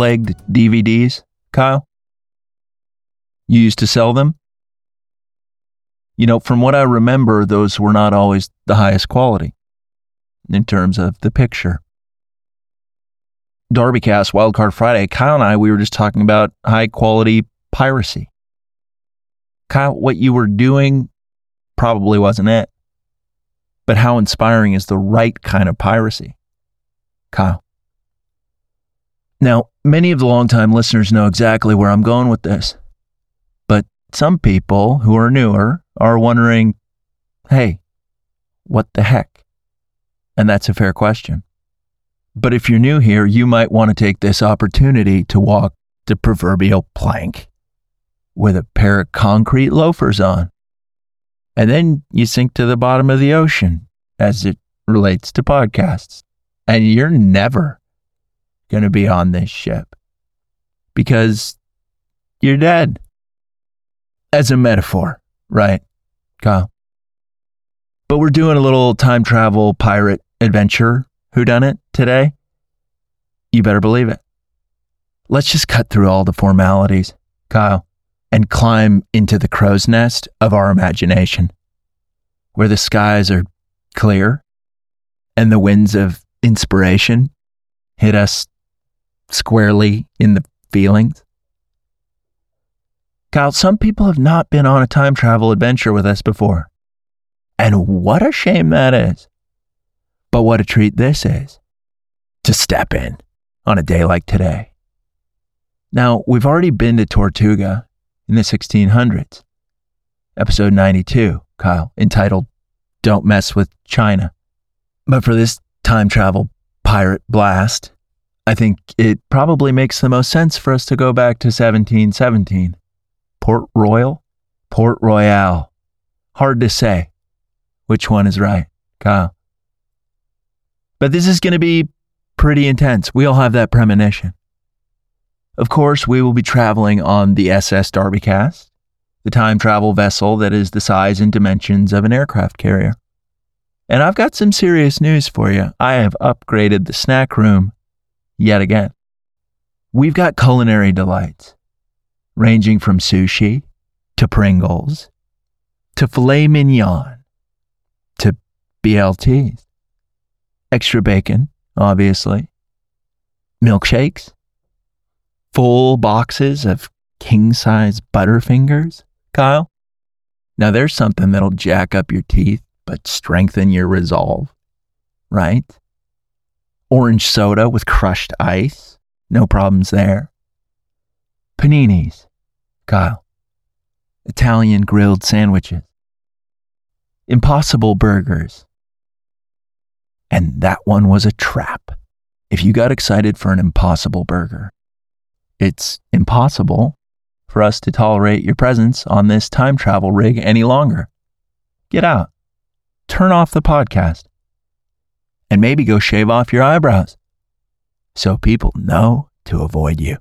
bootlegged DVDs, Kyle? You used to sell them? You know, from what I remember, those were not always the highest quality in terms of the picture. Darbycast Wildcard Friday, Kyle and I, we were just talking about high quality piracy. Kyle, what you were doing probably wasn't it. But how inspiring is the right kind of piracy? Kyle. Now, many of the longtime listeners know exactly where I'm going with this. But some people who are newer are wondering, hey, what the heck? And that's a fair question. But if you're new here, you might want to take this opportunity to walk the proverbial plank with a pair of concrete loafers on. And then you sink to the bottom of the ocean as it relates to podcasts. And you're never going to be on this ship because you're dead. As a metaphor, right, Kyle? But we're doing a little time travel pirate adventure who done it today? You better believe it. Let's just cut through all the formalities, Kyle, and climb into the crow's nest of our imagination, where the skies are clear and the winds of inspiration hit us squarely in the feelings. Kyle, some people have not been on a time travel adventure with us before. And what a shame that is. But what a treat this is to step in on a day like today. Now, we've already been to Tortuga in the 1600s, episode 92, Kyle, entitled Don't Mess with China. But for this time travel pirate blast, I think it probably makes the most sense for us to go back to 1717. Port Royal? Port Royal. Hard to say which one is right, Kyle. But this is going to be pretty intense. We all have that premonition. Of course, we will be traveling on the SS Darbycast, the time travel vessel that is the size and dimensions of an aircraft carrier. And I've got some serious news for you. I have upgraded the snack room yet again. We've got culinary delights, ranging from sushi to Pringles to filet mignon to BLTs extra bacon, obviously, milkshakes, full boxes of king size Butterfingers, Kyle. Now, there's something that'll jack up your teeth but strengthen your resolve, right? Orange soda with crushed ice, no problems there. Paninis, Kyle. Italian grilled sandwiches. Impossible burgers, and that one was a trap. If you got excited for an impossible burger, it's impossible for us to tolerate your presence on this time travel rig any longer. Get out. Turn off the podcast. And maybe go shave off your eyebrows so people know to avoid you.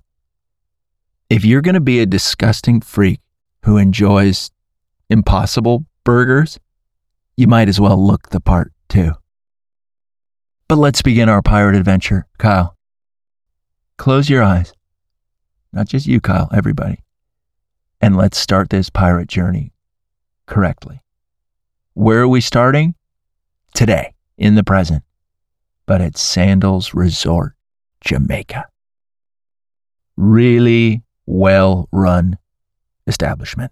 If you're going to be a disgusting freak who enjoys impossible burgers, you might as well look the part too. But let's begin our pirate adventure, Kyle. Close your eyes. Not just you, Kyle, everybody. And let's start this pirate journey correctly. Where are we starting? Today, in the present, but at Sandals Resort, Jamaica. Really well run establishment.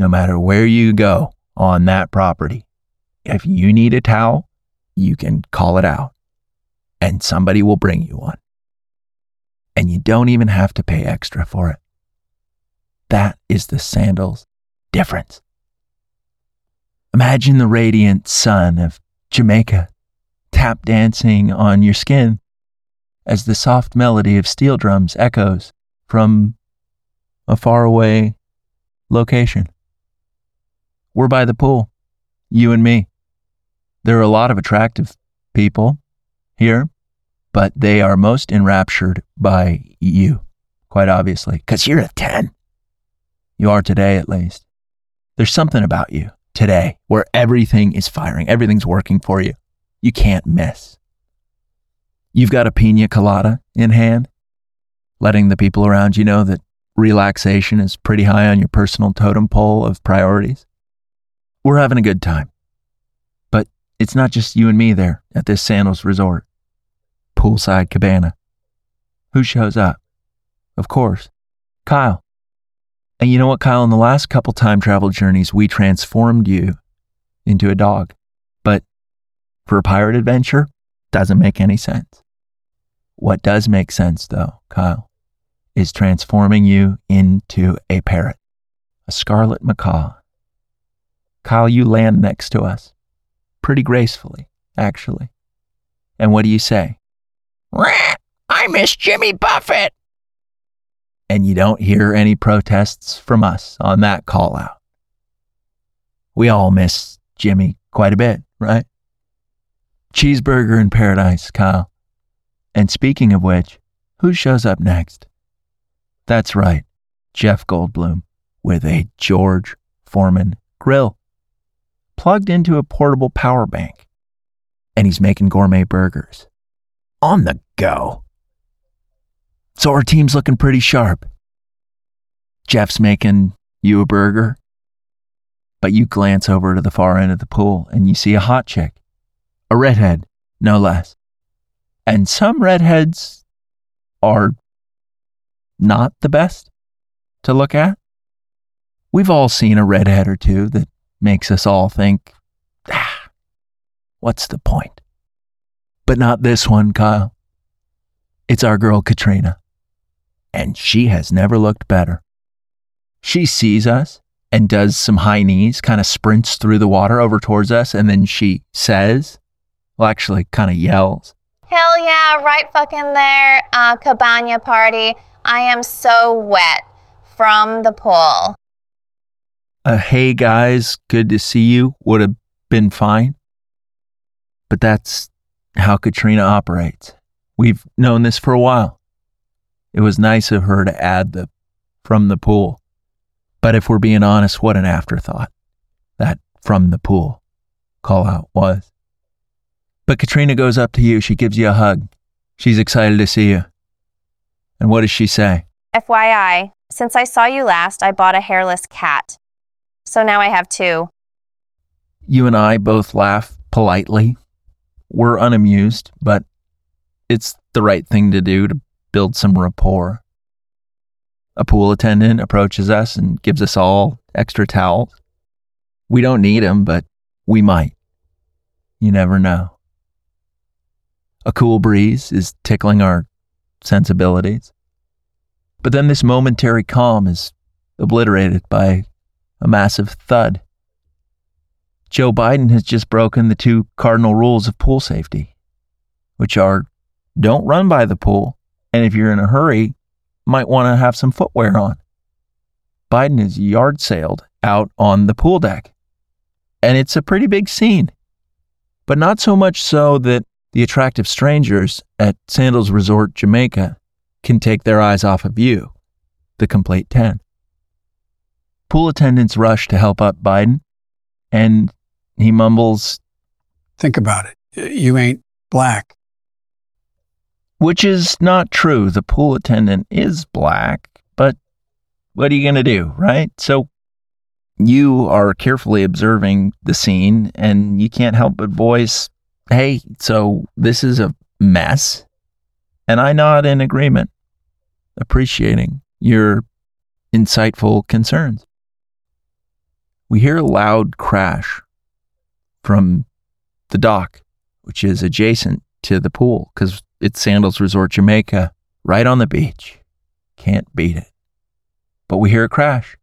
No matter where you go on that property, if you need a towel, you can call it out and somebody will bring you one. And you don't even have to pay extra for it. That is the sandals difference. Imagine the radiant sun of Jamaica tap dancing on your skin as the soft melody of steel drums echoes from a faraway location. We're by the pool, you and me. There are a lot of attractive people here, but they are most enraptured by you, quite obviously, because you're a 10. You are today, at least. There's something about you today where everything is firing, everything's working for you. You can't miss. You've got a pina colada in hand, letting the people around you know that relaxation is pretty high on your personal totem pole of priorities. We're having a good time. But it's not just you and me there at this Sandals resort, poolside cabana. Who shows up? Of course, Kyle. And you know what, Kyle? In the last couple time travel journeys, we transformed you into a dog. For a pirate adventure, doesn't make any sense. What does make sense, though, Kyle, is transforming you into a parrot, a scarlet macaw. Kyle, you land next to us. Pretty gracefully, actually. And what do you say? I miss Jimmy Buffett. And you don't hear any protests from us on that call out. We all miss Jimmy quite a bit, right? Cheeseburger in paradise, Kyle. And speaking of which, who shows up next? That's right, Jeff Goldblum with a George Foreman grill plugged into a portable power bank. And he's making gourmet burgers on the go. So our team's looking pretty sharp. Jeff's making you a burger, but you glance over to the far end of the pool and you see a hot chick, a redhead, no less. And some redheads are not the best to look at. We've all seen a redhead or two that makes us all think, ah, what's the point? But not this one, Kyle. It's our girl Katrina. And she has never looked better. She sees us and does some high knees, kind of sprints through the water over towards us, and then she says, well, actually, kind of yells, Hell yeah, right fucking there, uh, cabana party. I am so wet from the pool. A hey guys, good to see you would have been fine. But that's how Katrina operates. We've known this for a while. It was nice of her to add the from the pool. But if we're being honest, what an afterthought that from the pool call out was. But Katrina goes up to you. She gives you a hug. She's excited to see you. And what does she say? FYI, since I saw you last, I bought a hairless cat. So now I have two. You and I both laugh politely. We're unamused, but it's the right thing to do to build some rapport. A pool attendant approaches us and gives us all extra towels. We don't need them, but we might. You never know. A cool breeze is tickling our sensibilities. But then this momentary calm is obliterated by a massive thud. Joe Biden has just broken the two cardinal rules of pool safety, which are don't run by the pool, and if you're in a hurry, might want to have some footwear on. Biden is yard sailed out on the pool deck, and it's a pretty big scene, but not so much so that the attractive strangers at Sandals Resort Jamaica can take their eyes off of you, the complete 10. Pool attendants rush to help up Biden, and he mumbles, Think about it. You ain't black. Which is not true. The pool attendant is black, but what are you going to do, right? So you are carefully observing the scene, and you can't help but voice, Hey, so this is a mess. And I nod in agreement, appreciating your insightful concerns. We hear a loud crash from the dock, which is adjacent to the pool because it's Sandals Resort Jamaica, right on the beach. Can't beat it. But we hear a crash,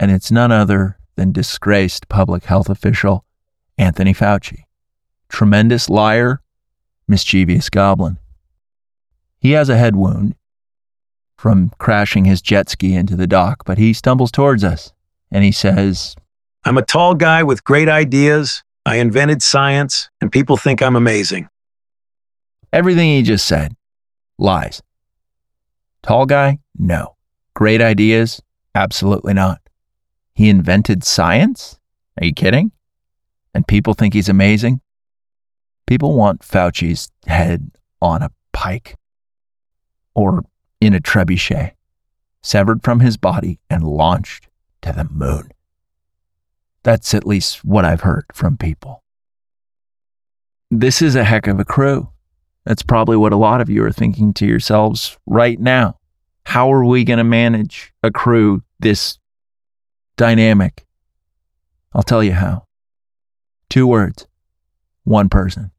and it's none other than disgraced public health official Anthony Fauci. Tremendous liar, mischievous goblin. He has a head wound from crashing his jet ski into the dock, but he stumbles towards us and he says, I'm a tall guy with great ideas. I invented science, and people think I'm amazing. Everything he just said lies. Tall guy? No. Great ideas? Absolutely not. He invented science? Are you kidding? And people think he's amazing? People want Fauci's head on a pike or in a trebuchet, severed from his body and launched to the moon. That's at least what I've heard from people. This is a heck of a crew. That's probably what a lot of you are thinking to yourselves right now. How are we going to manage a crew this dynamic? I'll tell you how. Two words, one person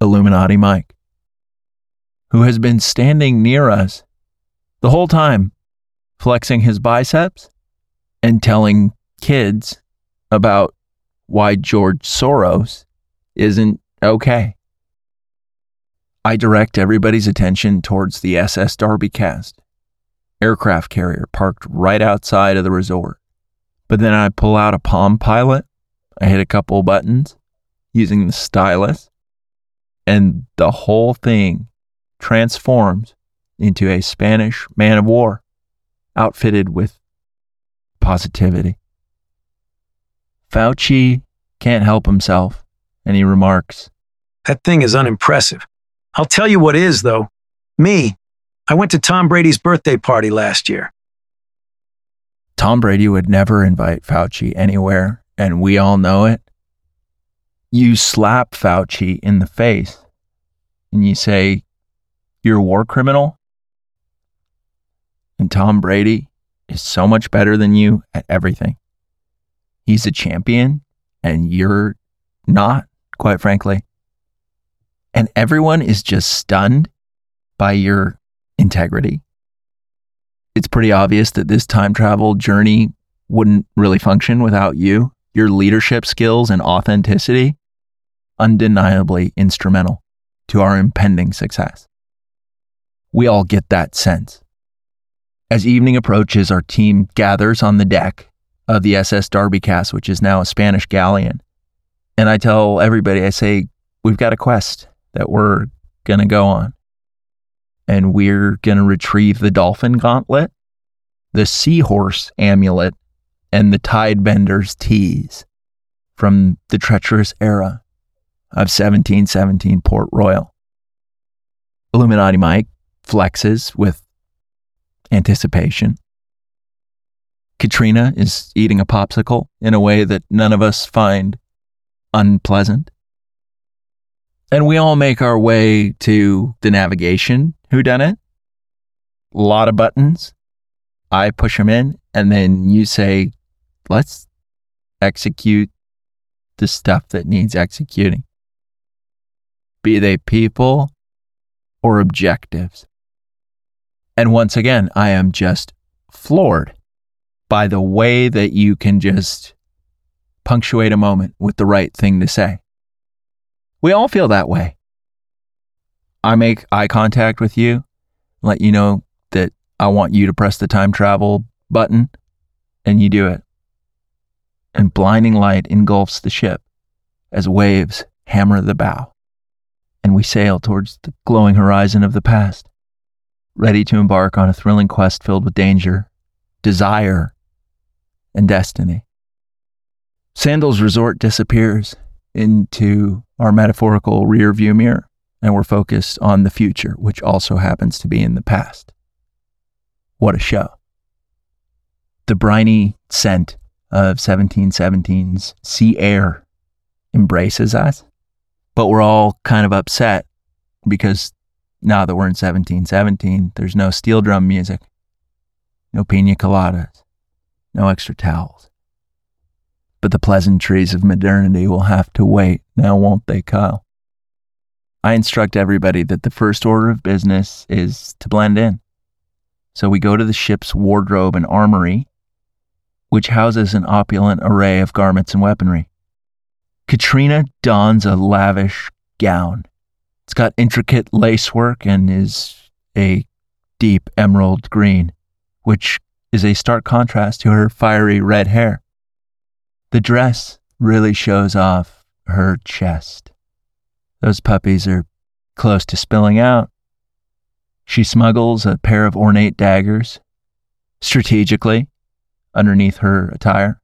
Illuminati Mike, who has been standing near us the whole time, flexing his biceps and telling kids about why George Soros isn't okay. I direct everybody's attention towards the SS Darbycast, aircraft carrier parked right outside of the resort. But then I pull out a Palm Pilot, I hit a couple buttons using the stylus, and the whole thing transforms into a Spanish man of war outfitted with positivity. Fauci can't help himself, and he remarks, That thing is unimpressive. I'll tell you what is, though. Me. I went to Tom Brady's birthday party last year. Tom Brady would never invite Fauci anywhere, and we all know it. You slap Fauci in the face and you say, You're a war criminal. And Tom Brady is so much better than you at everything. He's a champion, and you're not, quite frankly. And everyone is just stunned by your integrity it's pretty obvious that this time travel journey wouldn't really function without you. Your leadership skills and authenticity, undeniably instrumental to our impending success. We all get that sense. As evening approaches, our team gathers on the deck of the SS Darbycast, which is now a Spanish galleon. And I tell everybody, I say, we've got a quest that we're going to go on and we're going to retrieve the dolphin gauntlet, the seahorse amulet, and the tidebender's teas from the treacherous era of 1717 Port Royal. Illuminati Mike flexes with anticipation. Katrina is eating a popsicle in a way that none of us find unpleasant. And we all make our way to the navigation who done it? A lot of buttons. I push them in, and then you say, let's execute the stuff that needs executing. Be they people or objectives. And once again, I am just floored by the way that you can just punctuate a moment with the right thing to say. We all feel that way. I make eye contact with you, let you know that I want you to press the time travel button, and you do it. And blinding light engulfs the ship as waves hammer the bow, and we sail towards the glowing horizon of the past, ready to embark on a thrilling quest filled with danger, desire, and destiny. Sandals Resort disappears into our metaphorical rear view mirror and we're focused on the future, which also happens to be in the past. What a show. The briny scent of 1717's sea air embraces us, but we're all kind of upset because now that we're in 1717, there's no steel drum music, no pina coladas, no extra towels. But the pleasantries of modernity will have to wait now, won't they, Kyle? I instruct everybody that the first order of business is to blend in. So we go to the ship's wardrobe and armory, which houses an opulent array of garments and weaponry. Katrina dons a lavish gown. It's got intricate lacework and is a deep emerald green, which is a stark contrast to her fiery red hair. The dress really shows off her chest. Those puppies are close to spilling out. She smuggles a pair of ornate daggers strategically underneath her attire.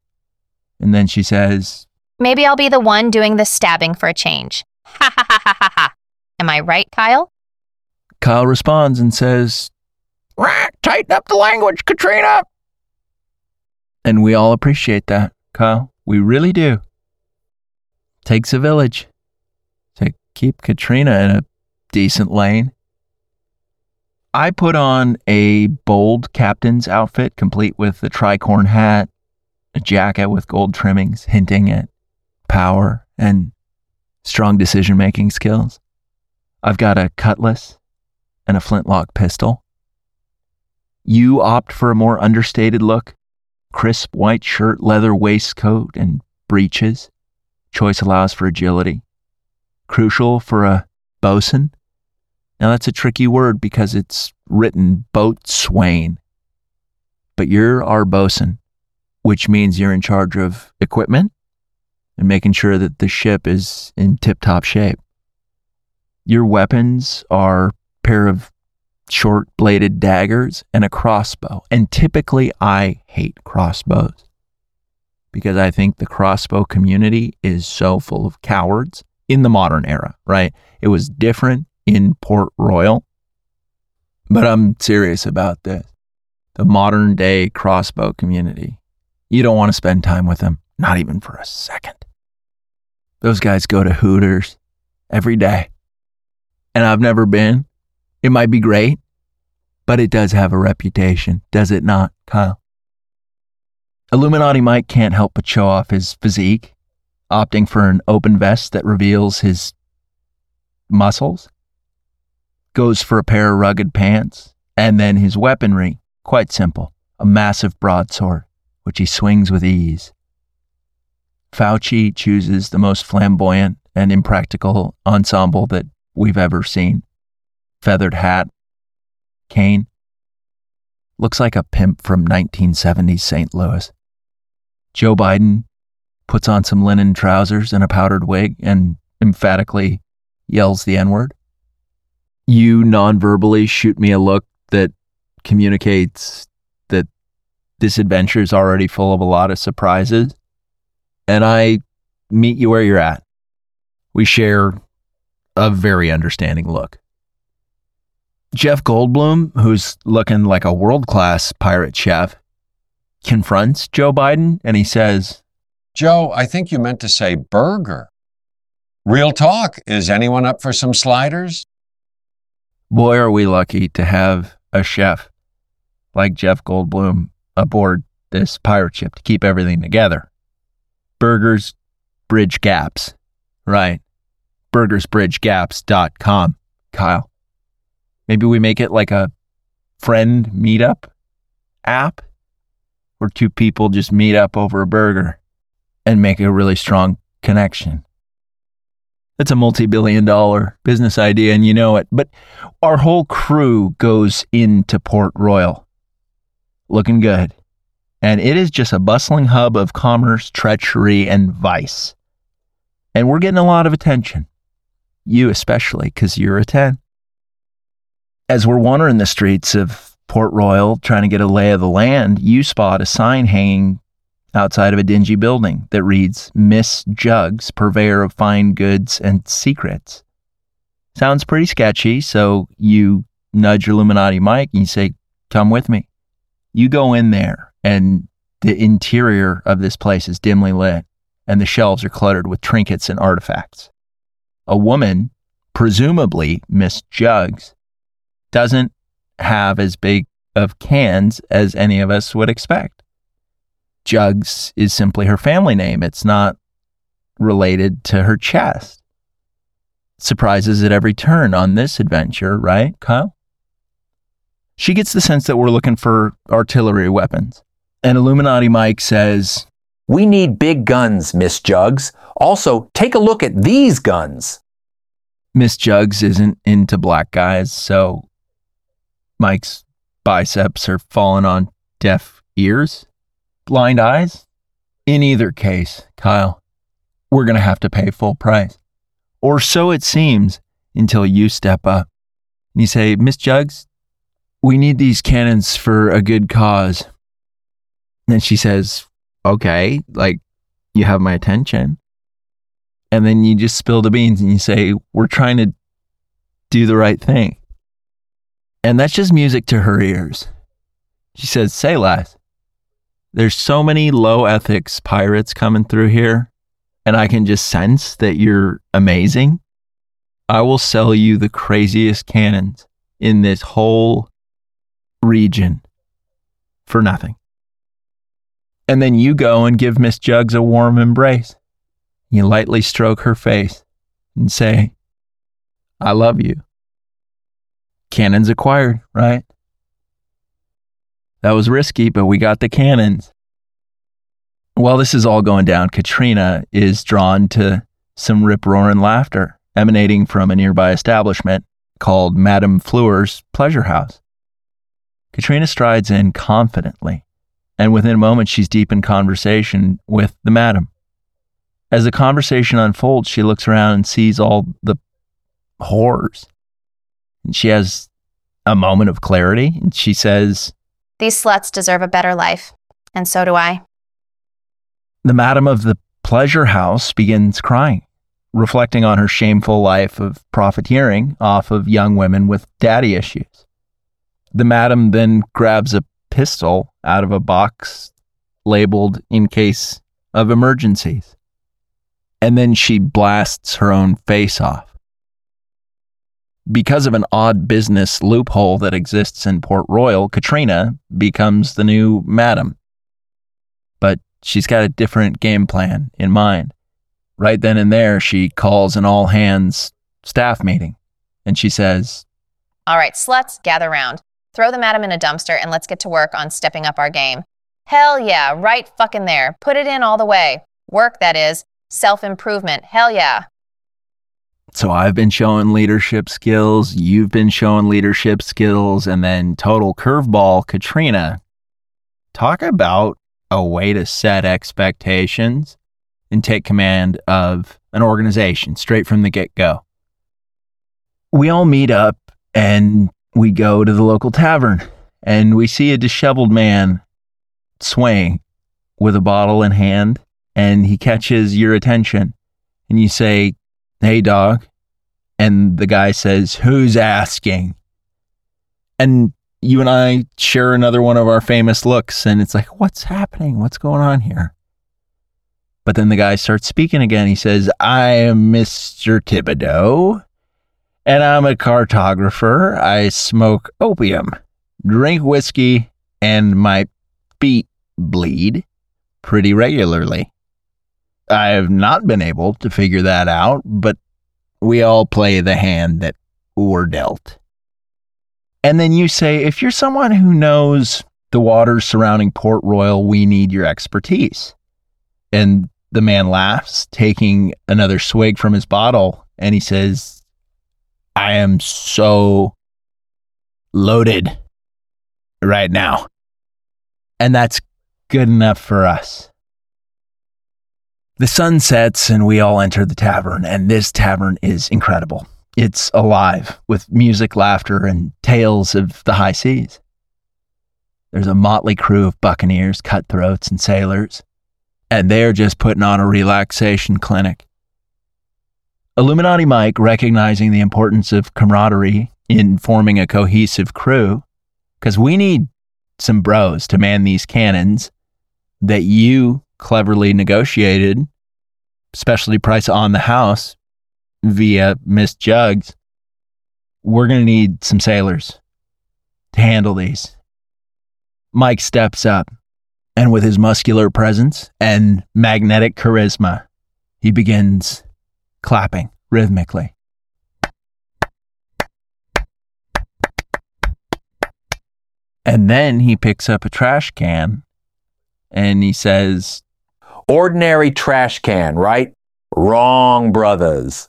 And then she says, Maybe I'll be the one doing the stabbing for a change. Ha ha ha ha ha ha. Am I right, Kyle? Kyle responds and says, Rah, tighten up the language, Katrina. And we all appreciate that, Kyle. We really do. Takes a village to keep Katrina in a decent lane. I put on a bold captain's outfit, complete with a tricorn hat, a jacket with gold trimmings, hinting at power and strong decision making skills. I've got a cutlass and a flintlock pistol. You opt for a more understated look crisp white shirt, leather waistcoat, and breeches. Choice allows for agility. Crucial for a bosun. Now, that's a tricky word because it's written boatswain. But you're our bosun, which means you're in charge of equipment and making sure that the ship is in tip top shape. Your weapons are a pair of short bladed daggers and a crossbow. And typically, I hate crossbows because I think the crossbow community is so full of cowards in the modern era, right? It was different in Port Royal, but I'm serious about this. The modern day crossbow community. You don't want to spend time with them, not even for a second. Those guys go to Hooters every day. And I've never been. It might be great, but it does have a reputation, does it not, Kyle? Illuminati Mike can't help but show off his physique, opting for an open vest that reveals his muscles, goes for a pair of rugged pants, and then his weaponry, quite simple, a massive broadsword, which he swings with ease. Fauci chooses the most flamboyant and impractical ensemble that we've ever seen. Feathered hat, cane. Looks like a pimp from 1970s St. Louis. Joe Biden puts on some linen trousers and a powdered wig and emphatically yells the N word. You non verbally shoot me a look that communicates that this adventure is already full of a lot of surprises. And I meet you where you're at. We share a very understanding look. Jeff Goldblum, who's looking like a world class pirate chef, confronts Joe Biden and he says, Joe, I think you meant to say burger. Real talk. Is anyone up for some sliders? Boy, are we lucky to have a chef like Jeff Goldblum aboard this pirate ship to keep everything together. Burgers, bridge gaps, right? Burgersbridgegaps.com, Kyle. Maybe we make it like a friend meetup app where two people just meet up over a burger and make a really strong connection. It's a multi billion dollar business idea, and you know it. But our whole crew goes into Port Royal looking good. And it is just a bustling hub of commerce, treachery, and vice. And we're getting a lot of attention. You especially, because you're a 10 as we're wandering the streets of Port Royal trying to get a lay of the land, you spot a sign hanging outside of a dingy building that reads Miss Jugs, purveyor of fine goods and secrets. Sounds pretty sketchy, so you nudge Illuminati Mike and you say, Come with me. You go in there, and the interior of this place is dimly lit, and the shelves are cluttered with trinkets and artifacts. A woman, presumably Miss Jugs, doesn't have as big of cans as any of us would expect. Jugs is simply her family name. It's not related to her chest. Surprises at every turn on this adventure, right, Kyle? She gets the sense that we're looking for artillery weapons. And Illuminati Mike says, We need big guns, Miss Jugs. Also, take a look at these guns. Miss Jugs isn't into black guys, so Mike's biceps are falling on deaf ears, blind eyes. In either case, Kyle, we're going to have to pay full price. Or so it seems until you step up and you say, Miss Jugs, we need these cannons for a good cause. And she says, Okay, like you have my attention. And then you just spill the beans and you say, We're trying to do the right thing. And that's just music to her ears. She says, Say less. There's so many low ethics pirates coming through here, and I can just sense that you're amazing. I will sell you the craziest cannons in this whole region for nothing. And then you go and give Miss Jugs a warm embrace. You lightly stroke her face and say, I love you. Cannons acquired, right? That was risky, but we got the cannons. While this is all going down, Katrina is drawn to some rip roaring laughter emanating from a nearby establishment called Madame Fleur's Pleasure House. Katrina strides in confidently, and within a moment, she's deep in conversation with the madam. As the conversation unfolds, she looks around and sees all the horrors. And she has a moment of clarity, and she says, These sluts deserve a better life, and so do I. The madam of the pleasure house begins crying, reflecting on her shameful life of profiteering off of young women with daddy issues. The madam then grabs a pistol out of a box labeled in case of emergencies. And then she blasts her own face off. Because of an odd business loophole that exists in Port Royal, Katrina becomes the new madam. But she's got a different game plan in mind. Right then and there, she calls an all hands staff meeting and she says, All right, sluts, gather round. Throw them at madam in a dumpster and let's get to work on stepping up our game. Hell yeah, right fucking there. Put it in all the way. Work, that is. Self improvement. Hell yeah. So I've been showing leadership skills, you've been showing leadership skills, and then total curveball, Katrina. Talk about a way to set expectations and take command of an organization straight from the get go. We all meet up and we go to the local tavern and we see a disheveled man swaying with a bottle in hand and he catches your attention and you say, Hey, dog. And the guy says, Who's asking? And you and I share another one of our famous looks, and it's like, What's happening? What's going on here? But then the guy starts speaking again. He says, I am Mr. Thibodeau, and I'm a cartographer. I smoke opium, drink whiskey, and my feet bleed pretty regularly. I have not been able to figure that out, but we all play the hand that we're dealt. And then you say, if you're someone who knows the waters surrounding Port Royal, we need your expertise. And the man laughs, taking another swig from his bottle, and he says, I am so loaded right now. And that's good enough for us. The sun sets and we all enter the tavern, and this tavern is incredible. It's alive with music, laughter, and tales of the high seas. There's a motley crew of buccaneers, cutthroats, and sailors, and they're just putting on a relaxation clinic. Illuminati Mike, recognizing the importance of camaraderie in forming a cohesive crew, because we need some bros to man these cannons that you cleverly negotiated specialty price on the house via Miss Jugs. We're going to need some sailors to handle these. Mike steps up, and with his muscular presence and magnetic charisma, he begins clapping rhythmically. And then he picks up a trash can and he says, Ordinary trash can, right? Wrong, brothers.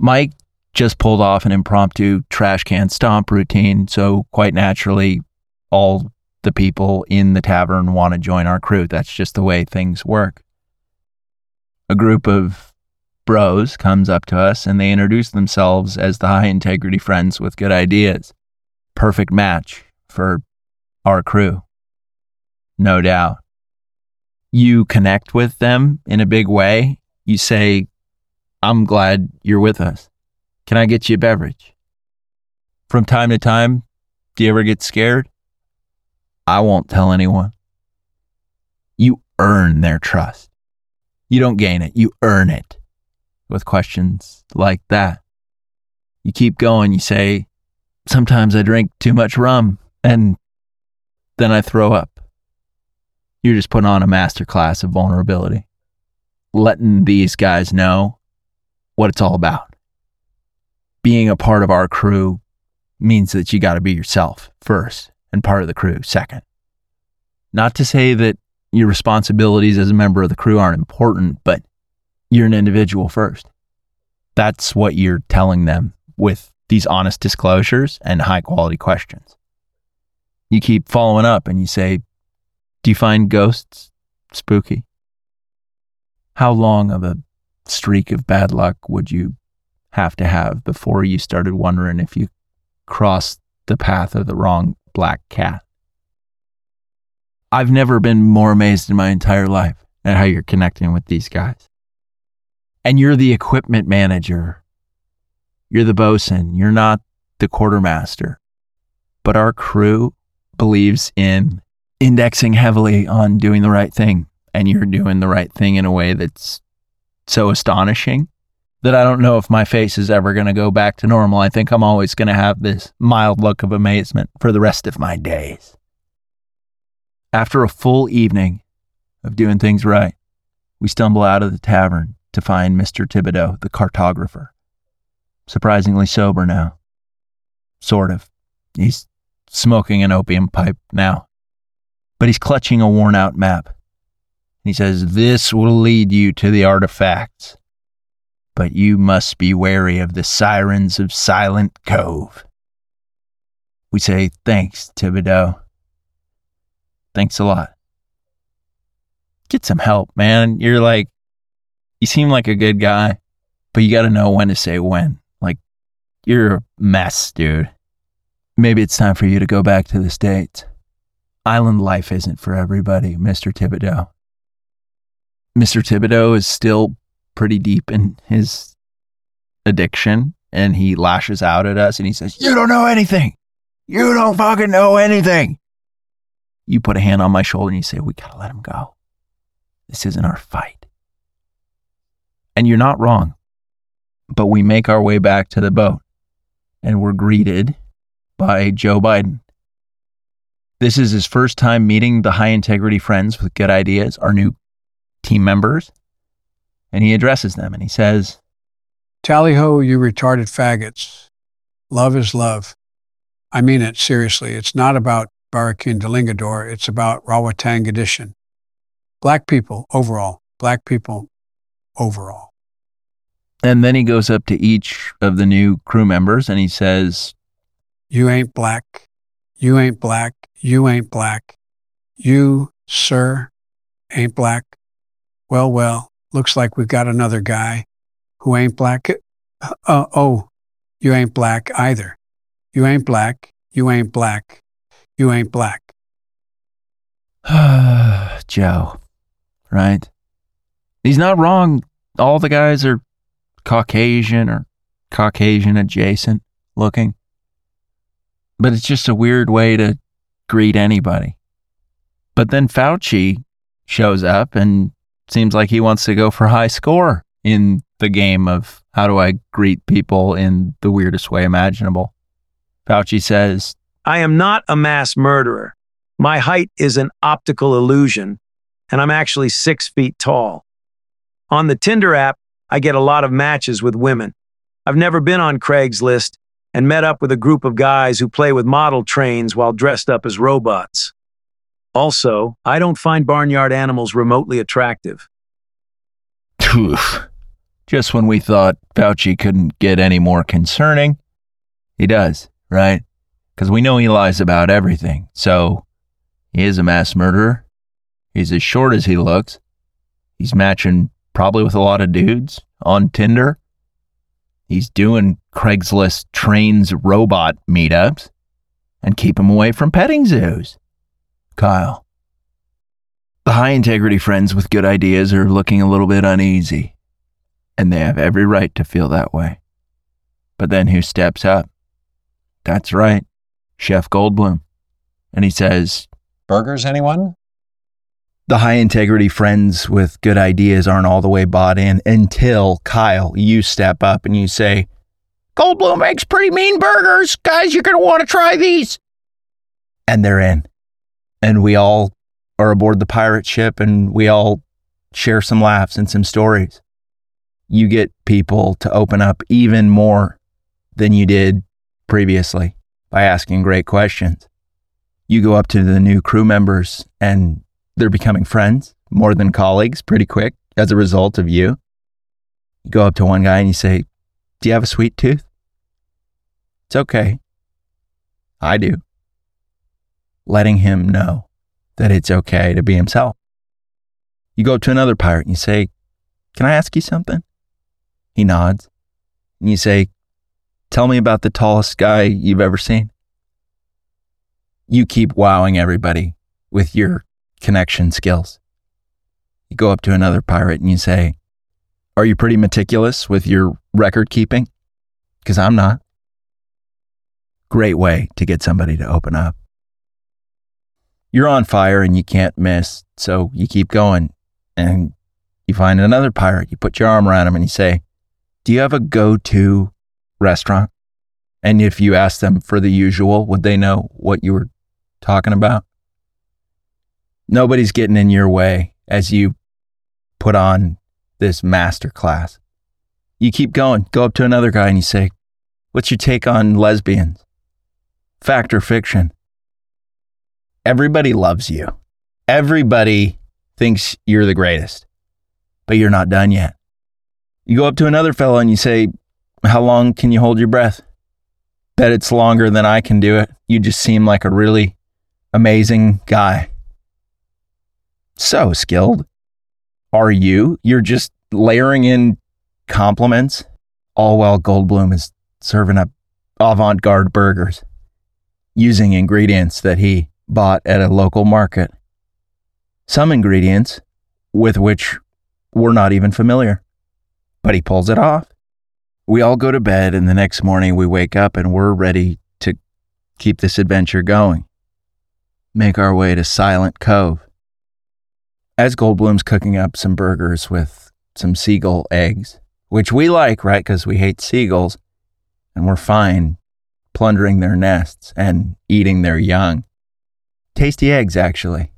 Mike just pulled off an impromptu trash can stomp routine. So, quite naturally, all the people in the tavern want to join our crew. That's just the way things work. A group of bros comes up to us and they introduce themselves as the high integrity friends with good ideas. perfect match for our crew. No doubt. You connect with them in a big way. You say, I'm glad you're with us. Can I get you a beverage? From time to time, do you ever get scared? I won't tell anyone. You earn their trust. You don't gain it, you earn it with questions like that. You keep going, you say, Sometimes I drink too much rum and then I throw up. You're just putting on a masterclass of vulnerability, letting these guys know what it's all about. Being a part of our crew means that you got to be yourself first and part of the crew second. Not to say that your responsibilities as a member of the crew aren't important, but you're an individual first. That's what you're telling them with these honest disclosures and high quality questions. You keep following up and you say, Do you find ghosts spooky? How long of a streak of bad luck would you have to have before you started wondering if you crossed the path of the wrong black cat? I've never been more amazed in my entire life at how you're connecting with these guys. And you're the equipment manager. You're the bosun. You're not the quartermaster. But our crew believes in indexing heavily on doing the right thing. And you're doing the right thing in a way that's so astonishing that I don't know if my face is ever going to go back to normal. I think I'm always going to have this mild look of amazement for the rest of my days. After a full evening of doing things right, we stumble out of the tavern to find Mr. Thibodeau, the cartographer. Surprisingly sober now. Sort of. He's smoking an opium pipe now. But he's clutching a worn out map. He says, This will lead you to the artifacts. But you must be wary of the sirens of Silent Cove. We say, Thanks, Thibodeau. Thanks a lot. Get some help, man. You're like, you seem like a good guy, but you got to know when to say when. Like, you're a mess, dude. Maybe it's time for you to go back to the States. Island life isn't for everybody, Mr. Thibodeau. Mr. Thibodeau is still pretty deep in his addiction and he lashes out at us and he says, You don't know anything. You don't fucking know anything. You put a hand on my shoulder and you say, We gotta let him go. This isn't our fight. And you're not wrong. But we make our way back to the boat and we're greeted by Joe Biden. This is his first time meeting the high integrity friends with good ideas, our new team members. And he addresses them and he says, Tally ho, you retarded faggots. Love is love. I mean it seriously. It's not about Barakin Delingador. It's about Rawatang Edition. Black people overall. Black people overall. And then he goes up to each of the new crew members and he says, You ain't black. You ain't black. You ain't black. You, sir, ain't black. Well, well, looks like we've got another guy who ain't black. Uh, oh, you ain't black either. You ain't black. You ain't black. You ain't black. Joe, right? He's not wrong. All the guys are Caucasian or Caucasian adjacent looking. But it's just a weird way to greet anybody. But then Fauci shows up and seems like he wants to go for high score in the game of how do I greet people in the weirdest way imaginable. Fauci says, I am not a mass murderer. My height is an optical illusion, and I'm actually six feet tall. On the Tinder app, I get a lot of matches with women. I've never been on Craigslist and met up with a group of guys who play with model trains while dressed up as robots. Also, I don't find barnyard animals remotely attractive. Oof. Just when we thought Fauci couldn't get any more concerning, he does, right? Because we know he lies about everything. So he is a mass murderer. He's as short as he looks. He's matching probably with a lot of dudes on Tinder. He's doing Craigslist trains robot meetups. and keep him away from petting zoos. Kyle. The high integrity friends with good ideas are looking a little bit uneasy, and they have every right to feel that way. But then who steps up? That's right, Chef Goldblum. And he says, Burgers, anyone? the high integrity friends with good ideas aren't all the way bought in until Kyle, you step up and you say, Goldblum makes pretty mean burgers. Guys, you're going to want to try these. and they're in. And we all are aboard the pirate ship and we all share some laughs and some stories. You get people to open up even more than you did previously by asking great questions. You go up to the new crew members and they're becoming friends more than colleagues pretty quick as a result of you. You go up to one guy and you say, Do you have a sweet tooth? It's okay. I do letting him know that it's okay to be himself. You go up to another pirate and you say, Can I ask you something? He nods. And you say, Tell me about the tallest guy you've ever seen. You keep wowing everybody with your connection skills. You go up to another pirate and you say, Are you pretty meticulous with your record keeping? Because I'm not. Great way to get somebody to open up you're on fire and you can't miss. So you keep going and you find another pirate. You put your arm around him and you say, Do you have a go to restaurant? And if you ask them for the usual, would they know what you were talking about? Nobody's getting in your way as you put on this master class. You keep going, go up to another guy and you say, What's your take on lesbians? Fact or fiction? Everybody loves you. Everybody thinks you're the greatest, but you're not done yet. You go up to another fellow and you say, How long can you hold your breath? Bet it's longer than I can do it. You just seem like a really amazing guy. So skilled. Are you? You're just layering in compliments, all while Goldblum is serving up avant garde burgers using ingredients that he bought at a local market. Some ingredients with which we're not even familiar, but he pulls it off. We all go to bed, and the next morning we wake up and we're ready to keep this adventure going. Make our way to Silent Cove. As Goldblum's cooking up some burgers with some seagull eggs, which we like, right? Because we hate seagulls, and we're fine plundering their nests and eating their young. Tasty eggs, actually,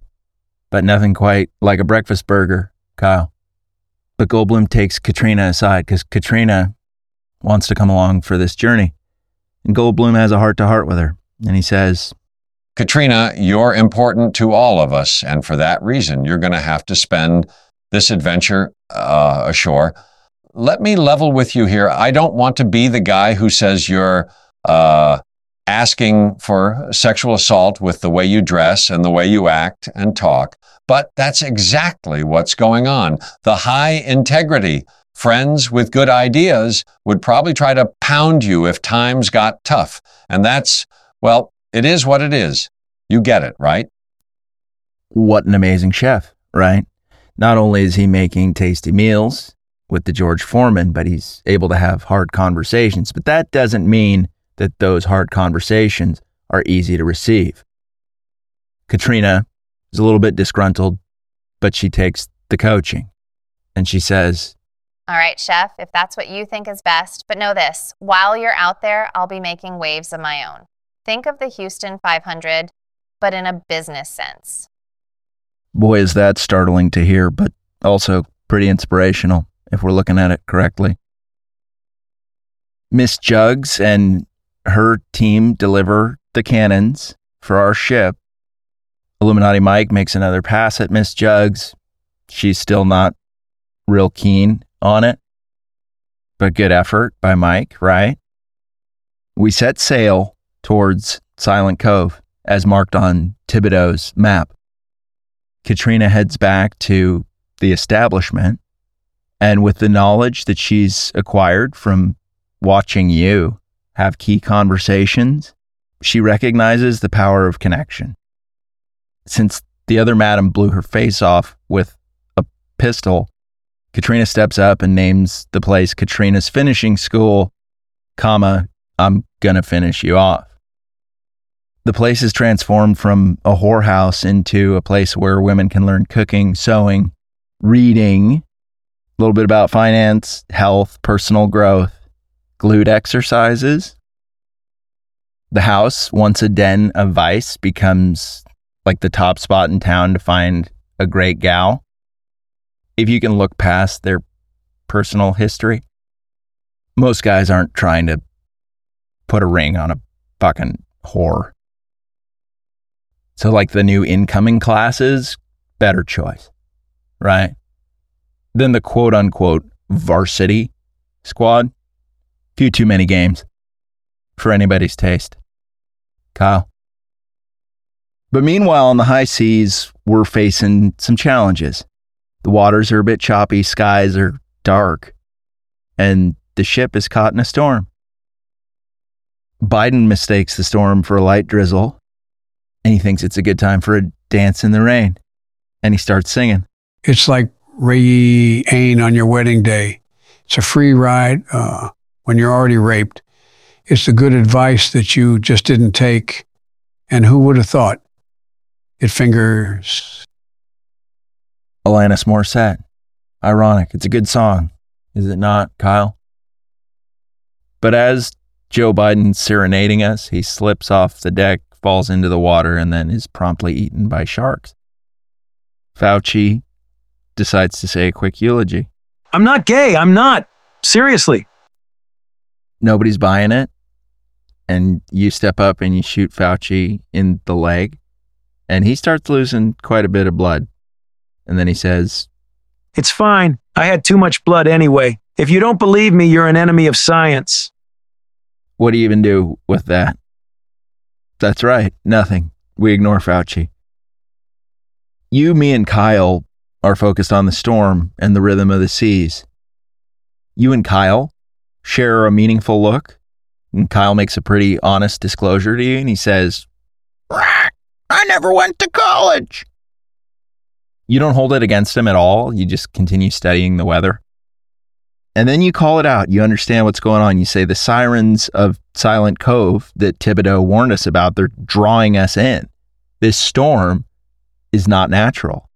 but nothing quite like a breakfast burger, Kyle. But Goldblum takes Katrina aside because Katrina wants to come along for this journey. And Goldblum has a heart to heart with her. And he says, Katrina, you're important to all of us. And for that reason, you're going to have to spend this adventure uh, ashore. Let me level with you here. I don't want to be the guy who says you're uh, asking for sexual assault with the way you dress and the way you act and talk. But that's exactly what's going on. The high integrity friends with good ideas would probably try to pound you if times got tough. And that's, well, it is what it is. You get it, right? What an amazing chef, right? Not only is he making tasty meals with the George Foreman, but he's able to have hard conversations. But that doesn't mean that those hard conversations are easy to receive. Katrina is a little bit disgruntled, but she takes the coaching and she says, All right, chef, if that's what you think is best, but know this while you're out there, I'll be making waves of my own. Think of the Houston 500, but in a business sense. Boy, is that startling to hear, but also pretty inspirational if we're looking at it correctly. Miss Jugs and her team deliver the cannons for our ship. Illuminati Mike makes another pass at Miss Jugs. She's still not real keen on it, but good effort by Mike, right? We set sail towards Silent Cove as marked on Thibodeau's map. Katrina heads back to the establishment, and with the knowledge that she's acquired from watching you, have key conversations she recognizes the power of connection. Since the other madam blew her face off with a pistol, Katrina steps up and names the place Katrina's finishing school, comma, I'm gonna finish you off. The place is transformed from a whorehouse into a place where women can learn cooking, sewing, reading, a little bit about finance, health, personal growth, glute exercises. The house, once a den of vice, becomes like the top spot in town to find a great gal. If you can look past their personal history, most guys aren't trying to put a ring on a fucking whore. So, like the new incoming classes, better choice, right? Then the quote unquote varsity squad, few too many games for anybody's taste. Kyle. But meanwhile, on the high seas, we're facing some challenges. The waters are a bit choppy, skies are dark, and the ship is caught in a storm. Biden mistakes the storm for a light drizzle, and he thinks it's a good time for a dance in the rain, and he starts singing. It's like Ray Ain on your wedding day. It's a free ride uh, when you're already raped. It's the good advice that you just didn't take. And who would have thought? It fingers. Alanis Morissette. Ironic. It's a good song, is it not, Kyle? But as Joe Biden's serenading us, he slips off the deck, falls into the water, and then is promptly eaten by sharks. Fauci decides to say a quick eulogy. I'm not gay. I'm not. Seriously. Nobody's buying it. And you step up and you shoot Fauci in the leg, and he starts losing quite a bit of blood. And then he says, It's fine. I had too much blood anyway. If you don't believe me, you're an enemy of science. What do you even do with that? That's right, nothing. We ignore Fauci. You, me, and Kyle are focused on the storm and the rhythm of the seas. You and Kyle share a meaningful look, and Kyle makes a pretty honest disclosure to you, and he says, I never went to college. You don't hold it against him at all. You just continue studying the weather. And then you call it out. You understand what's going on. You say the sirens of Silent Cove that Thibodeau warned us about, they're drawing us in. This storm is not natural.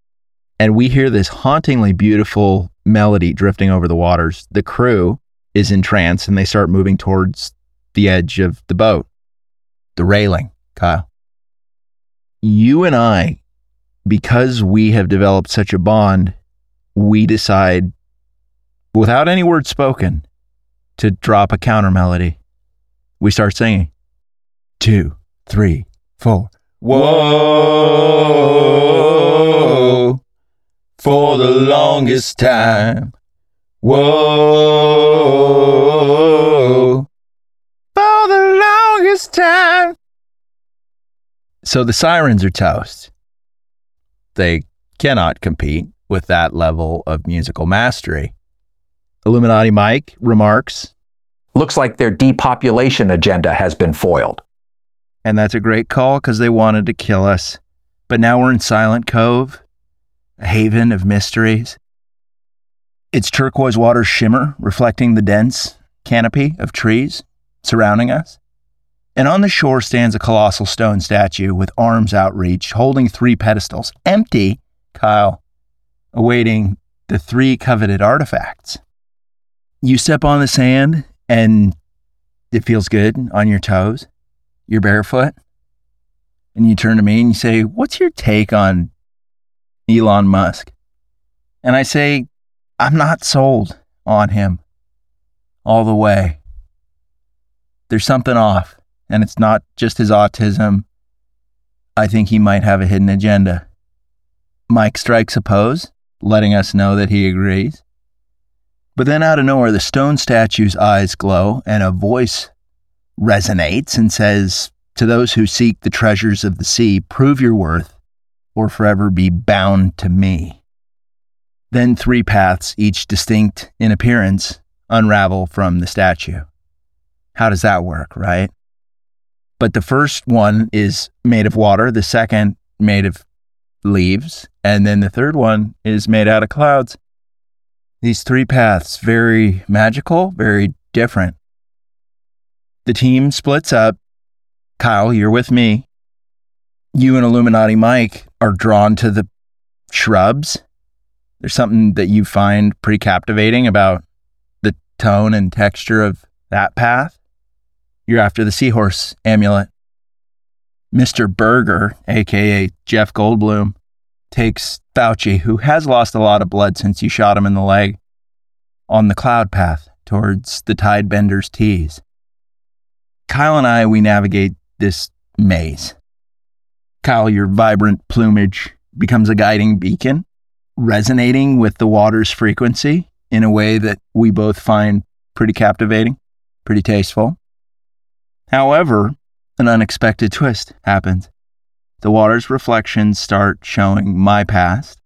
And we hear this hauntingly beautiful melody drifting over the waters. The crew is in trance and they start moving towards the edge of the boat, the railing, Kyle. You and I, because we have developed such a bond, we decide, without any word spoken, to drop a counter melody. We start singing. Two, three, four. Whoa, for the longest time. Whoa, for the longest time. So the sirens are toast. They cannot compete with that level of musical mastery. Illuminati Mike remarks, Looks like their depopulation agenda has been foiled. and that's a great call because they wanted to kill us. But now we're in Silent Cove, a haven of mysteries. Its turquoise waters shimmer, reflecting the dense canopy of trees surrounding us. And on the shore stands a colossal stone statue with arms outreached, holding three pedestals, empty, Kyle, awaiting the three coveted artifacts. You step on the sand and it feels good on your toes. You're barefoot. And you turn to me and you say, What's your take on Elon Musk? And I say, I'm not sold on him all the way. There's something off, and it's not just his autism. I think he might have a hidden agenda. Mike strikes a pose, letting us know that he agrees. But then out of nowhere, the stone statue's eyes glow, and a voice resonates and says, To those who seek the treasures of the sea, prove your worth, or forever be bound to me. Then three paths, each distinct in appearance, unravel from the statue. How does that work, right? But the first one is made of water, the second made of leaves, and then the third one is made out of clouds. These three paths, very magical, very different. The team splits up. Kyle, you're with me. You and Illuminati Mike are drawn to the shrubs. There's something that you find pretty captivating about the tone and texture of that path. You're after the seahorse amulet. Mr. Berger, aka Jeff Goldblum, takes Fauci, who has lost a lot of blood since you shot him in the leg, on the cloud path towards the Tidebender's tees. Kyle and I, we navigate this maze. Kyle, your vibrant plumage becomes a guiding beacon, resonating with the water's frequency in a way that we both find pretty captivating, pretty tasteful. However, an unexpected twist happens. The water's reflections start showing my past,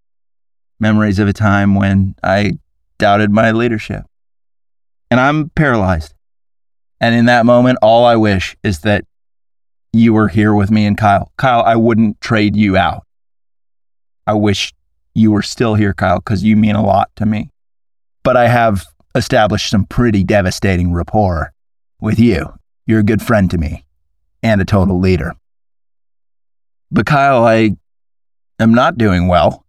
memories of a time when I doubted my leadership. And I'm paralyzed. And in that moment, all I wish is that you were here with me and Kyle. Kyle, I wouldn't trade you out. I wish you were still here, Kyle, because you mean a lot to me. But I have established some pretty devastating rapport with you. You're a good friend to me and a total leader. But Kyle, I am not doing well.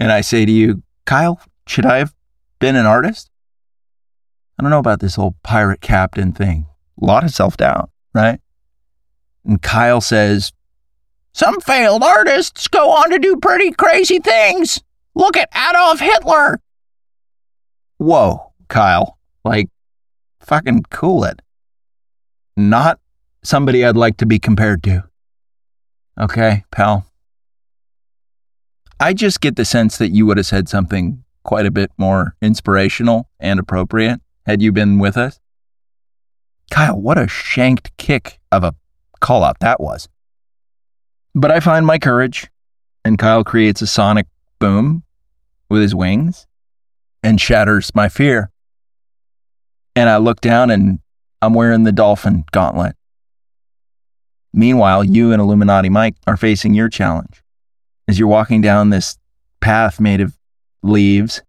And I say to you, Kyle, should I have been an artist? I don't know about this whole pirate captain thing. A lot of self doubt, right? And Kyle says, Some failed artists go on to do pretty crazy things. Look at Adolf Hitler. Whoa, Kyle. Like, fucking cool it. Not somebody I'd like to be compared to. Okay, pal. I just get the sense that you would have said something quite a bit more inspirational and appropriate had you been with us. Kyle, what a shanked kick of a call out that was. But I find my courage, and Kyle creates a sonic boom with his wings and shatters my fear. And I look down and I'm wearing the dolphin gauntlet. Meanwhile, you and Illuminati Mike are facing your challenge. As you're walking down this path made of leaves,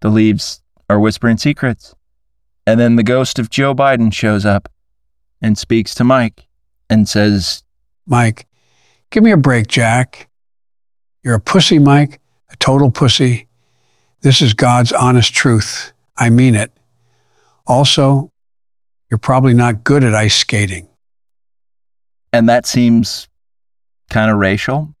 the leaves are whispering secrets. And then the ghost of Joe Biden shows up and speaks to Mike and says, Mike, give me a break, Jack. You're a pussy, Mike, a total pussy. This is God's honest truth. I mean it. Also, you're probably not good at ice skating. And that seems kind of racial,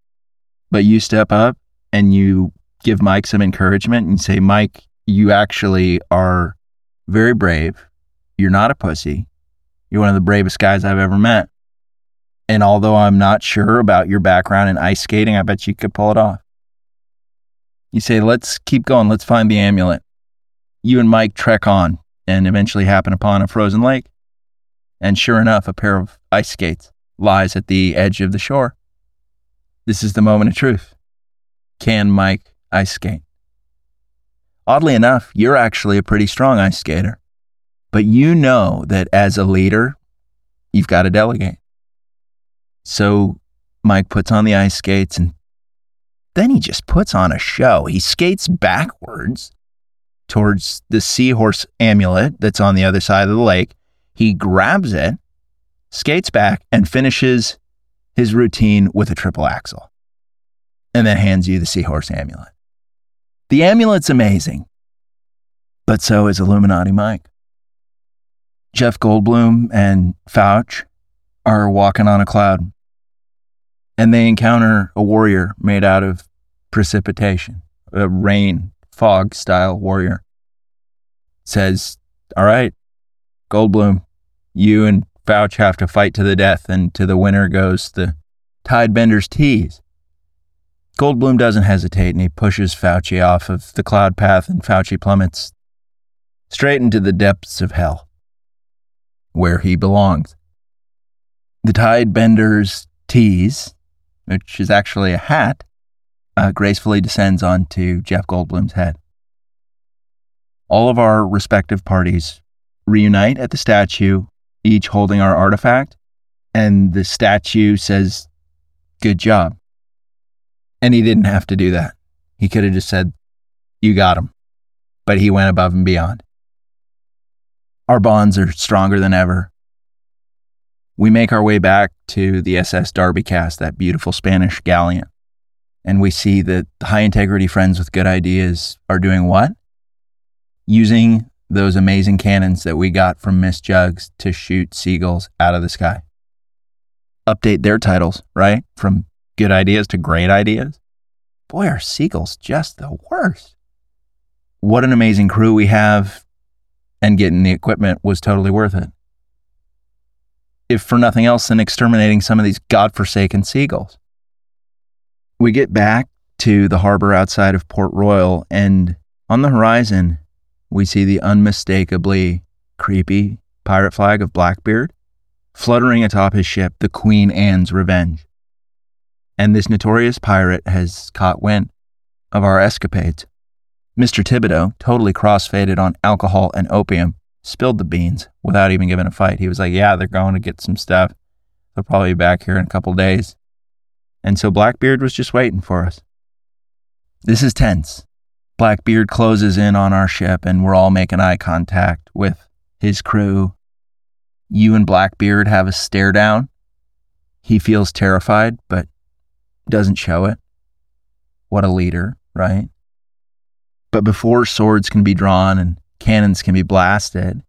but you step up and you give Mike some encouragement and say, Mike, you actually are very brave. You're not a pussy. You're one of the bravest guys I've ever met. And although I'm not sure about your background in ice skating, I bet you could pull it off. You say, let's keep going. Let's find the amulet. You and Mike trek on and eventually happen upon a frozen lake. And sure enough, a pair of ice skates lies at the edge of the shore. This is the moment of truth. Can Mike ice skate? Oddly enough, you're actually a pretty strong ice skater, but you know that as a leader, you've got to delegate. So Mike puts on the ice skates and then he just puts on a show. He skates backwards towards the seahorse amulet that's on the other side of the lake. He grabs it skates back, and finishes his routine with a triple axel, and then hands you the seahorse amulet. The amulet's amazing, but so is Illuminati Mike. Jeff Goldblum and Fauci are walking on a cloud, and they encounter a warrior made out of precipitation, a rain, fog style warrior. Says, All right, Goldblum, you and Fauci have to fight to the death, and to the winner goes the Tidebender's tees. Goldblum doesn't hesitate and he pushes Fauci off of the cloud path, and Fauci plummets straight into the depths of hell, where he belongs. The Tidebender's tees, which is actually a hat, uh, gracefully descends onto Jeff Goldblum's head. All of our respective parties reunite at the statue each holding our artifact, and the statue says, Good job. And he didn't have to do that. He could have just said, You got him. But he went above and beyond. Our bonds are stronger than ever. We make our way back to the SS Darbycast, that beautiful Spanish galleon, and we see that high integrity friends with good ideas are doing what? Using those amazing cannons that we got from Miss Jugs to shoot seagulls out of the sky. Update their titles, right? From good ideas to great ideas. Boy, are seagulls just the worst. What an amazing crew we have, and getting the equipment was totally worth it. If for nothing else than exterminating some of these godforsaken seagulls. We get back to the harbor outside of Port Royal, and on the horizon, we see the unmistakably creepy pirate flag of Blackbeard fluttering atop his ship, the Queen Anne's Revenge. And this notorious pirate has caught wind of our escapades. Mr. Thibodeau, totally cross-faded on alcohol and opium, spilled the beans without even giving a fight. He was like, Yeah, they're going to get some stuff. They'll probably be back here in a couple days. And so Blackbeard was just waiting for us. This is tense. Blackbeard closes in on our ship, and we're all making eye contact with his crew. You and Blackbeard have a stare down. He feels terrified, but doesn't show it. What a leader, right? But before swords can be drawn and cannons can be blasted,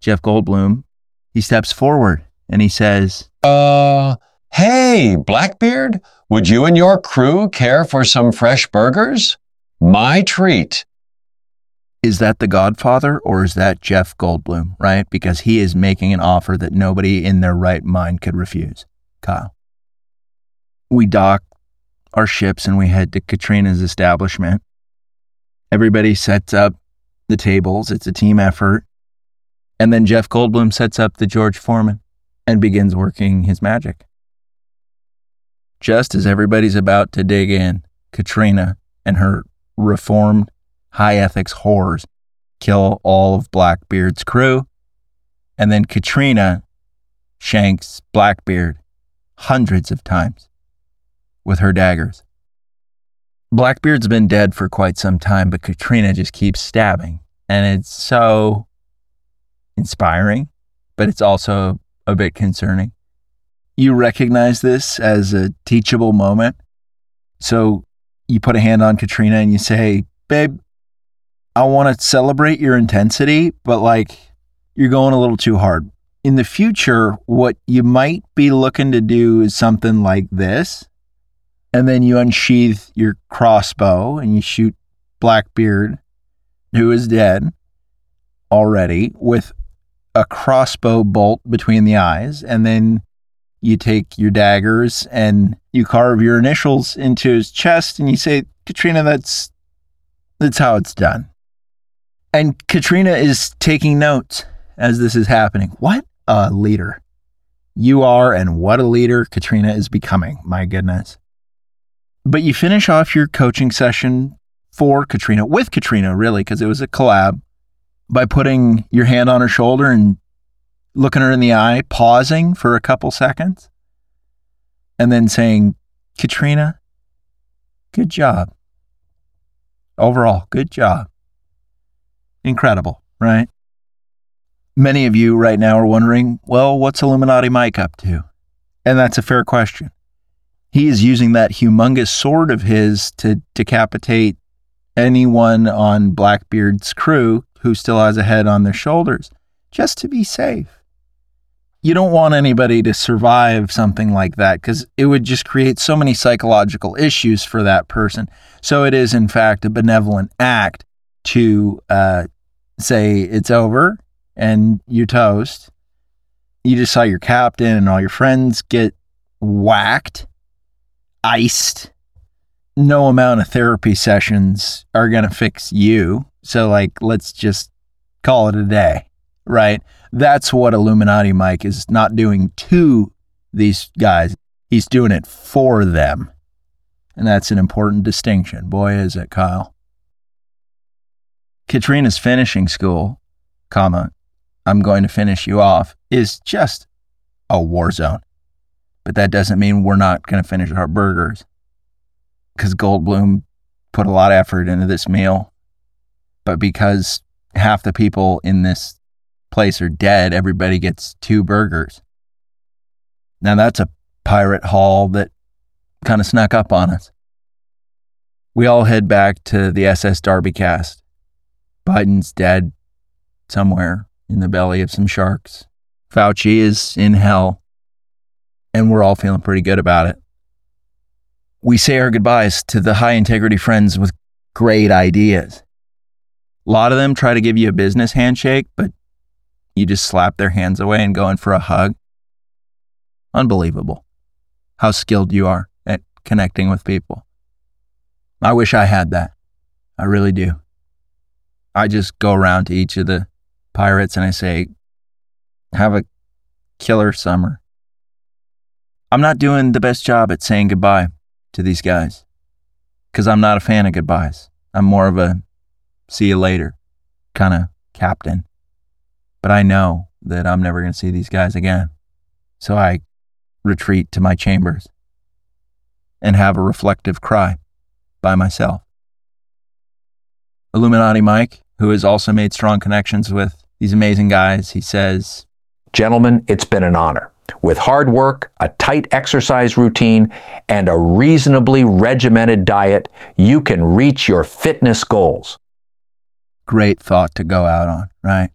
Jeff Goldblum, he steps forward and he says, Uh, hey, Blackbeard, would you and your crew care for some fresh burgers? My treat. Is that the Godfather or is that Jeff Goldblum, right? Because he is making an offer that nobody in their right mind could refuse. Kyle. We dock our ships and we head to Katrina's establishment. Everybody sets up the tables, it's a team effort. And then Jeff Goldblum sets up the George Foreman and begins working his magic. Just as everybody's about to dig in, Katrina and her reformed high ethics whores kill all of Blackbeard's crew. And then Katrina shanks Blackbeard hundreds of times with her daggers. Blackbeard's been dead for quite some time, but Katrina just keeps stabbing. And it's so inspiring, but it's also a bit concerning. You recognize this as a teachable moment. So you put a hand on Katrina and you say, Babe, I want to celebrate your intensity, but like you're going a little too hard. In the future, what you might be looking to do is something like this. And then you unsheath your crossbow and you shoot Blackbeard, who is dead already, with a crossbow bolt between the eyes. And then you take your daggers and you carve your initials into his chest and you say, Katrina, that's that's how it's done. And Katrina is taking notes as this is happening. What a leader you are, and what a leader Katrina is becoming. My goodness. But you finish off your coaching session for Katrina, with Katrina, really, because it was a collab, by putting your hand on her shoulder and looking her in the eye, pausing for a couple seconds, and then saying, Katrina, good job. Overall, good job. Incredible, right? Many of you right now are wondering, well, what's Illuminati Mike up to? And that's a fair question. He is using that humongous sword of his to decapitate anyone on Blackbeard's crew who still has a head on their shoulders, just to be safe. You don't want anybody to survive something like that because it would just create so many psychological issues for that person. So it is, in fact, a benevolent act to uh, say it's over and you toast. You just saw your captain and all your friends get whacked, iced. No amount of therapy sessions are going to fix you. So, like, let's just call it a day, right? That's what Illuminati Mike is not doing to these guys. He's doing it for them. And that's an important distinction. Boy, is it, Kyle. Katrina's finishing school, comma, I'm going to finish you off, is just a war zone. But that doesn't mean we're not going to finish our burgers. Because Goldblum put a lot of effort into this meal. But because half the people in this place are dead, everybody gets two burgers. Now that's a pirate haul that kind of snuck up on us. We all head back to the SS Darbycast. Biden's dead somewhere in the belly of some sharks. Fauci is in hell, and we're all feeling pretty good about it. We say our goodbyes to the high integrity friends with great ideas. A lot of them try to give you a business handshake, but you just slap their hands away and go in for a hug. Unbelievable how skilled you are at connecting with people. I wish I had that. I really do. I just go around to each of the pirates and I say, have a killer summer. I'm not doing the best job at saying goodbye to these guys because I'm not a fan of goodbyes. I'm more of a see you later kind of captain. But I know that I'm never going to see these guys again. So I retreat to my chambers and have a reflective cry by myself. Illuminati Mike, who has also made strong connections with these amazing guys, he says, Gentlemen, it's been an honor. With hard work, a tight exercise routine, and a reasonably regimented diet, you can reach your fitness goals. Great thought to go out on, right?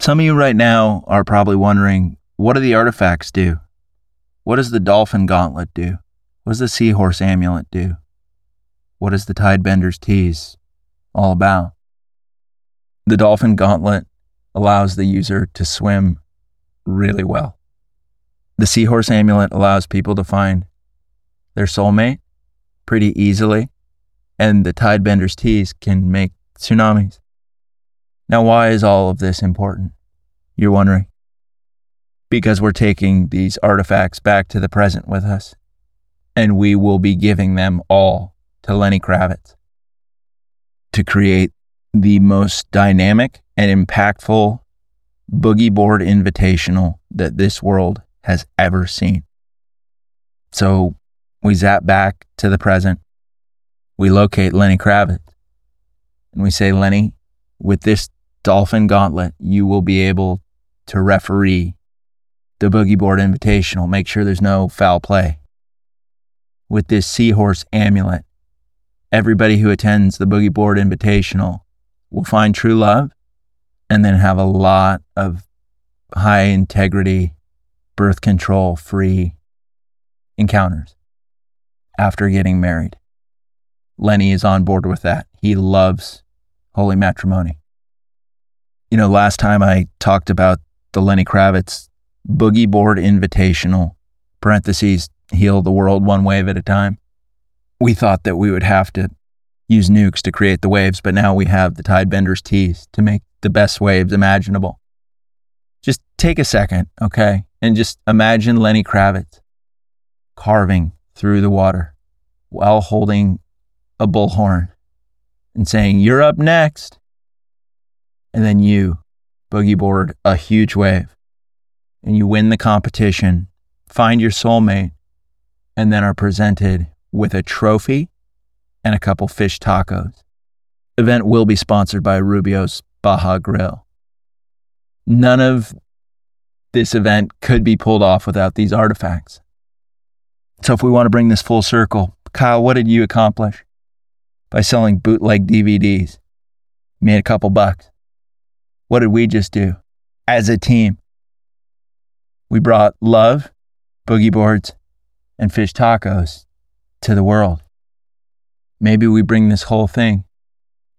Some of you right now are probably wondering what do the artifacts do? What does the dolphin gauntlet do? What does the seahorse amulet do? What is the tidebender's tease all about? The dolphin gauntlet allows the user to swim really well. The seahorse amulet allows people to find their soulmate pretty easily, and the tidebender's tease can make tsunamis. Now, why is all of this important? You're wondering. Because we're taking these artifacts back to the present with us, and we will be giving them all to Lenny Kravitz to create the most dynamic and impactful boogie board invitational that this world has ever seen. So we zap back to the present. We locate Lenny Kravitz and we say, Lenny, with this dolphin gauntlet, you will be able to referee the boogie board invitational, make sure there's no foul play. With this seahorse amulet, everybody who attends the boogie board invitational will find true love and then have a lot of high integrity, birth control free encounters after getting married. Lenny is on board with that. He loves holy matrimony. You know, last time I talked about the Lenny Kravitz Boogie Board Invitational, parentheses, heal the world one wave at a time. We thought that we would have to use nukes to create the waves, but now we have the Tidebender's tease to make the best waves imaginable. Just take a second, okay, and just imagine Lenny Kravitz carving through the water while holding a bullhorn and saying, You're up next and then you boogie board a huge wave and you win the competition, find your soulmate, and then are presented with a trophy and a couple fish tacos. Event will be sponsored by Rubio's Baja Grill. None of this event could be pulled off without these artifacts. So, if we want to bring this full circle, Kyle, what did you accomplish by selling bootleg DVDs? You made a couple bucks. What did we just do as a team? We brought love, boogie boards, and fish tacos to the world. Maybe we bring this whole thing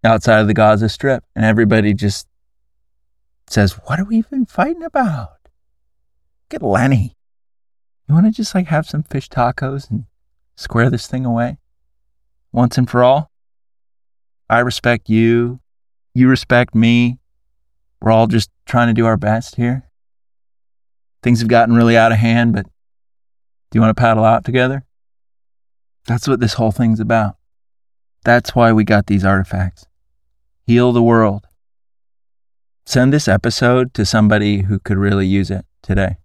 outside of the Gaza Strip and everybody just says, What are we even fighting about? Get Lenny. You want to just like have some fish tacos and square this thing away once and for all? I respect you. You respect me. We're all just trying to do our best here. Things have gotten really out of hand, but do you want to paddle out together? That's what this whole thing's about. That's why we got these artifacts. Heal the world. Send this episode to somebody who could really use it today.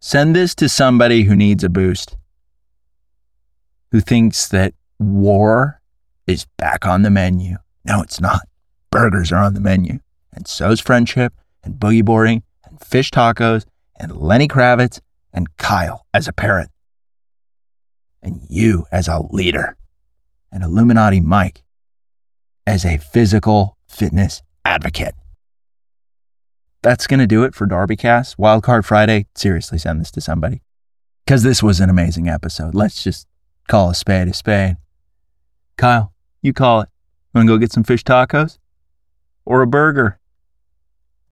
Send this to somebody who needs a boost, who thinks that war is back on the menu. No, it's not. Burgers are on the menu, and so's friendship, and boogie boarding, and fish tacos, and Lenny Kravitz, and Kyle as a parent, and you as a leader, and Illuminati Mike as a physical fitness advocate. That's going to do it for Darbycast. Wildcard Friday, seriously, send this to somebody. Because this was an amazing episode. Let's just call a spade a spade. Kyle, you call it. Want to go get some fish tacos? Or a burger?